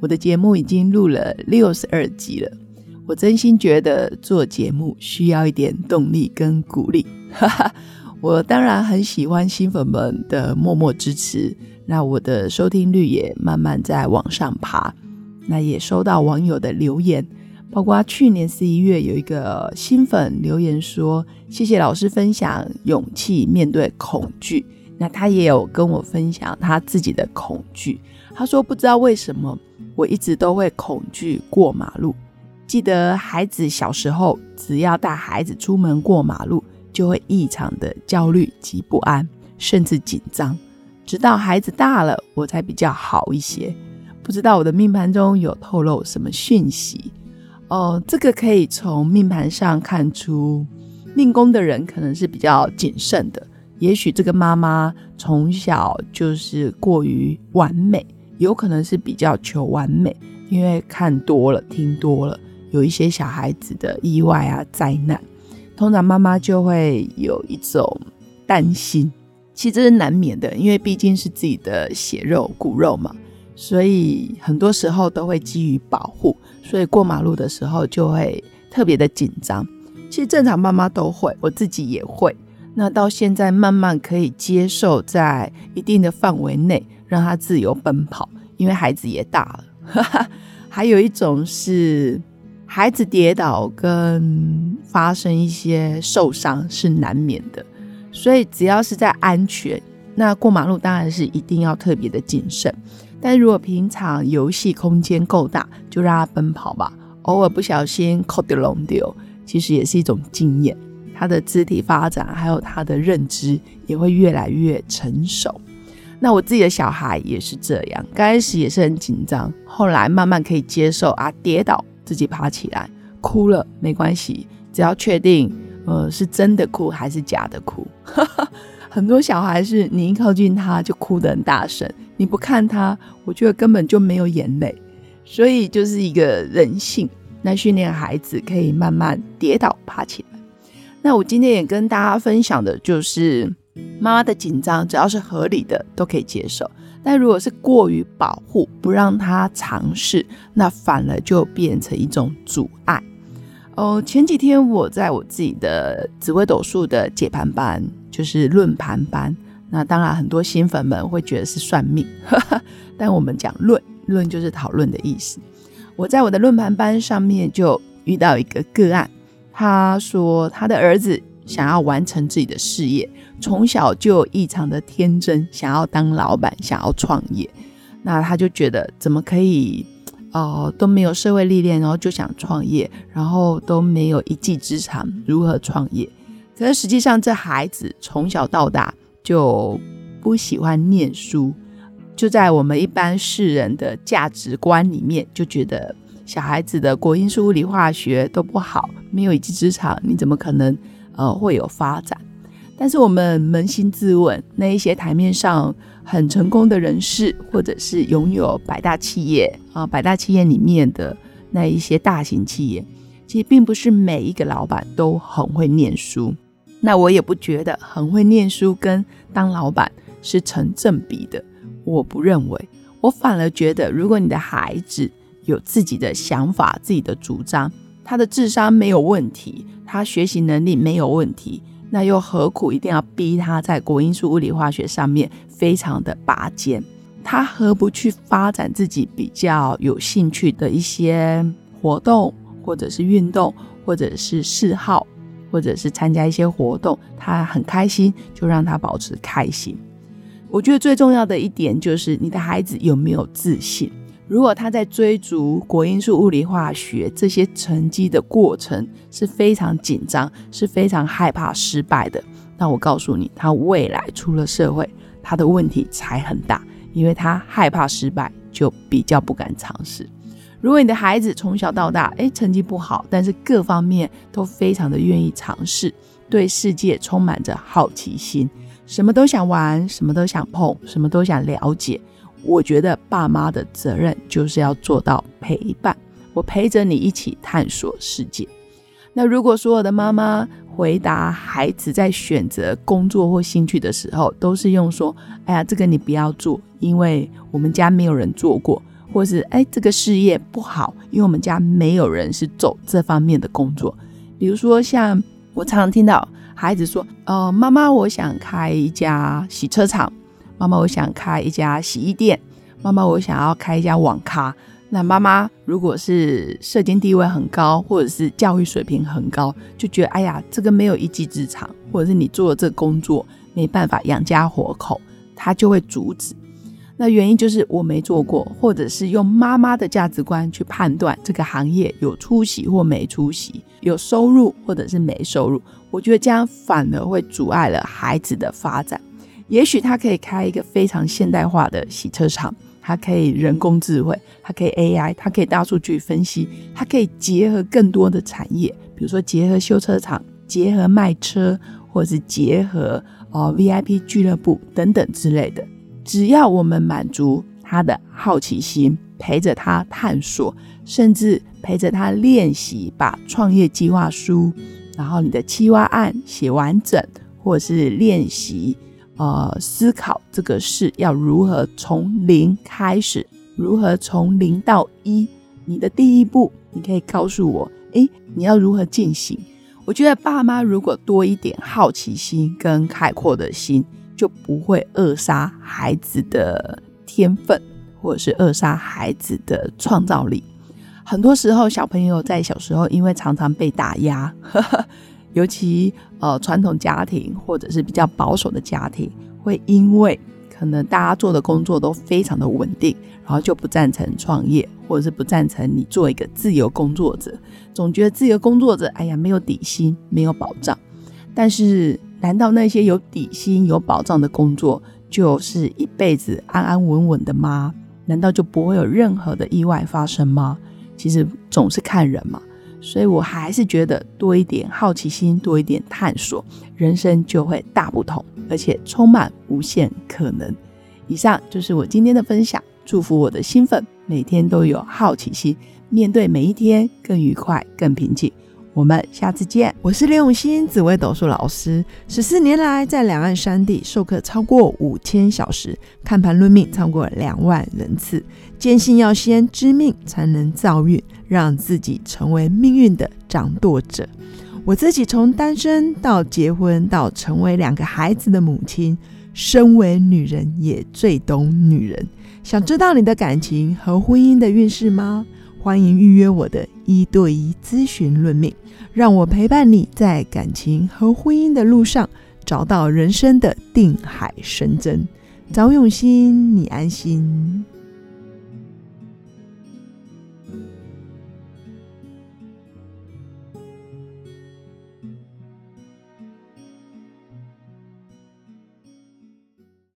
我的节目已经录了六十二集了。我真心觉得做节目需要一点动力跟鼓励。哈哈，我当然很喜欢新粉们的默默支持，那我的收听率也慢慢在往上爬。那也收到网友的留言。包括去年十一月有一个新粉留言说：“谢谢老师分享勇气面对恐惧。”那他也有跟我分享他自己的恐惧。他说：“不知道为什么我一直都会恐惧过马路。记得孩子小时候，只要带孩子出门过马路，就会异常的焦虑及不安，甚至紧张。直到孩子大了，我才比较好一些。不知道我的命盘中有透露什么讯息？”哦，这个可以从命盘上看出，命宫的人可能是比较谨慎的。也许这个妈妈从小就是过于完美，有可能是比较求完美，因为看多了、听多了，有一些小孩子的意外啊、灾难，通常妈妈就会有一种担心。其实这是难免的，因为毕竟是自己的血肉骨肉嘛，所以很多时候都会基于保护。所以过马路的时候就会特别的紧张，其实正常妈妈都会，我自己也会。那到现在慢慢可以接受，在一定的范围内让他自由奔跑，因为孩子也大了。还有一种是孩子跌倒跟发生一些受伤是难免的，所以只要是在安全，那过马路当然是一定要特别的谨慎。但如果平常游戏空间够大，就让他奔跑吧。偶尔不小心扣掉龙丢，其实也是一种经验。他的肢体发展还有他的认知也会越来越成熟。那我自己的小孩也是这样，刚开始也是很紧张，后来慢慢可以接受啊，跌倒自己爬起来，哭了没关系，只要确定呃是真的哭还是假的哭。很多小孩是你一靠近他就哭得很大声。你不看他，我觉得根本就没有眼泪，所以就是一个人性。那训练孩子可以慢慢跌倒爬起来。那我今天也跟大家分享的就是，妈妈的紧张只要是合理的都可以接受，但如果是过于保护，不让他尝试，那反而就变成一种阻碍。哦，前几天我在我自己的紫微斗数的解盘班，就是论盘班。那当然，很多新粉们会觉得是算命，但我们讲论论就是讨论的意思。我在我的论盘班上面就遇到一个个案，他说他的儿子想要完成自己的事业，从小就有异常的天真，想要当老板，想要创业。那他就觉得怎么可以哦都没有社会历练，然后就想创业，然后都没有一技之长，如何创业？可是实际上，这孩子从小到大。就不喜欢念书，就在我们一般世人的价值观里面，就觉得小孩子的国英数物理化学都不好，没有一技之长，你怎么可能呃会有发展？但是我们扪心自问，那一些台面上很成功的人士，或者是拥有百大企业啊，百大企业里面的那一些大型企业，其实并不是每一个老板都很会念书。那我也不觉得很会念书跟当老板是成正比的，我不认为。我反而觉得，如果你的孩子有自己的想法、自己的主张，他的智商没有问题，他学习能力没有问题，那又何苦一定要逼他在国英数物理化学上面非常的拔尖？他何不去发展自己比较有兴趣的一些活动，或者是运动，或者是嗜好？或者是参加一些活动，他很开心，就让他保持开心。我觉得最重要的一点就是你的孩子有没有自信。如果他在追逐国英数、物理、化学这些成绩的过程是非常紧张，是非常害怕失败的，那我告诉你，他未来出了社会，他的问题才很大，因为他害怕失败，就比较不敢尝试。如果你的孩子从小到大，诶成绩不好，但是各方面都非常的愿意尝试，对世界充满着好奇心，什么都想玩，什么都想碰，什么都想了解。我觉得爸妈的责任就是要做到陪伴，我陪着你一起探索世界。那如果所有的妈妈回答孩子在选择工作或兴趣的时候，都是用说：“哎呀，这个你不要做，因为我们家没有人做过。”或是哎，这个事业不好，因为我们家没有人是走这方面的工作。比如说，像我常常听到孩子说：“呃，妈妈，我想开一家洗车厂；妈妈，我想开一家洗衣店；妈妈，我想要开一家网咖。”那妈妈如果是社经地位很高，或者是教育水平很高，就觉得哎呀，这个没有一技之长，或者是你做这工作没办法养家活口，他就会阻止。那原因就是我没做过，或者是用妈妈的价值观去判断这个行业有出息或没出息，有收入或者是没收入。我觉得这样反而会阻碍了孩子的发展。也许他可以开一个非常现代化的洗车场，它可以人工智慧，它可以 AI，它可以大数据分析，它可以结合更多的产业，比如说结合修车厂，结合卖车，或者是结合哦 VIP 俱乐部等等之类的。只要我们满足他的好奇心，陪着他探索，甚至陪着他练习，把创业计划书，然后你的企划案写完整，或者是练习，呃，思考这个事要如何从零开始，如何从零到一，你的第一步，你可以告诉我，诶，你要如何进行？我觉得爸妈如果多一点好奇心跟开阔的心。就不会扼杀孩子的天分，或者是扼杀孩子的创造力。很多时候，小朋友在小时候因为常常被打压，尤其呃传统家庭或者是比较保守的家庭，会因为可能大家做的工作都非常的稳定，然后就不赞成创业，或者是不赞成你做一个自由工作者，总觉得自由工作者哎呀没有底薪，没有保障。但是。难道那些有底薪、有保障的工作就是一辈子安安稳稳的吗？难道就不会有任何的意外发生吗？其实总是看人嘛，所以我还是觉得多一点好奇心，多一点探索，人生就会大不同，而且充满无限可能。以上就是我今天的分享，祝福我的新粉每天都有好奇心，面对每一天更愉快、更平静。我们下次见。我是刘永新，紫薇斗数老师。十四年来，在两岸三地授课超过五千小时，看盘论命超过两万人次。坚信要先知命，才能造运，让自己成为命运的掌舵者。我自己从单身到结婚，到成为两个孩子的母亲，身为女人也最懂女人。想知道你的感情和婚姻的运势吗？欢迎预约我的一对一咨询论命。让我陪伴你在感情和婚姻的路上，找到人生的定海神针。早永新，你安心。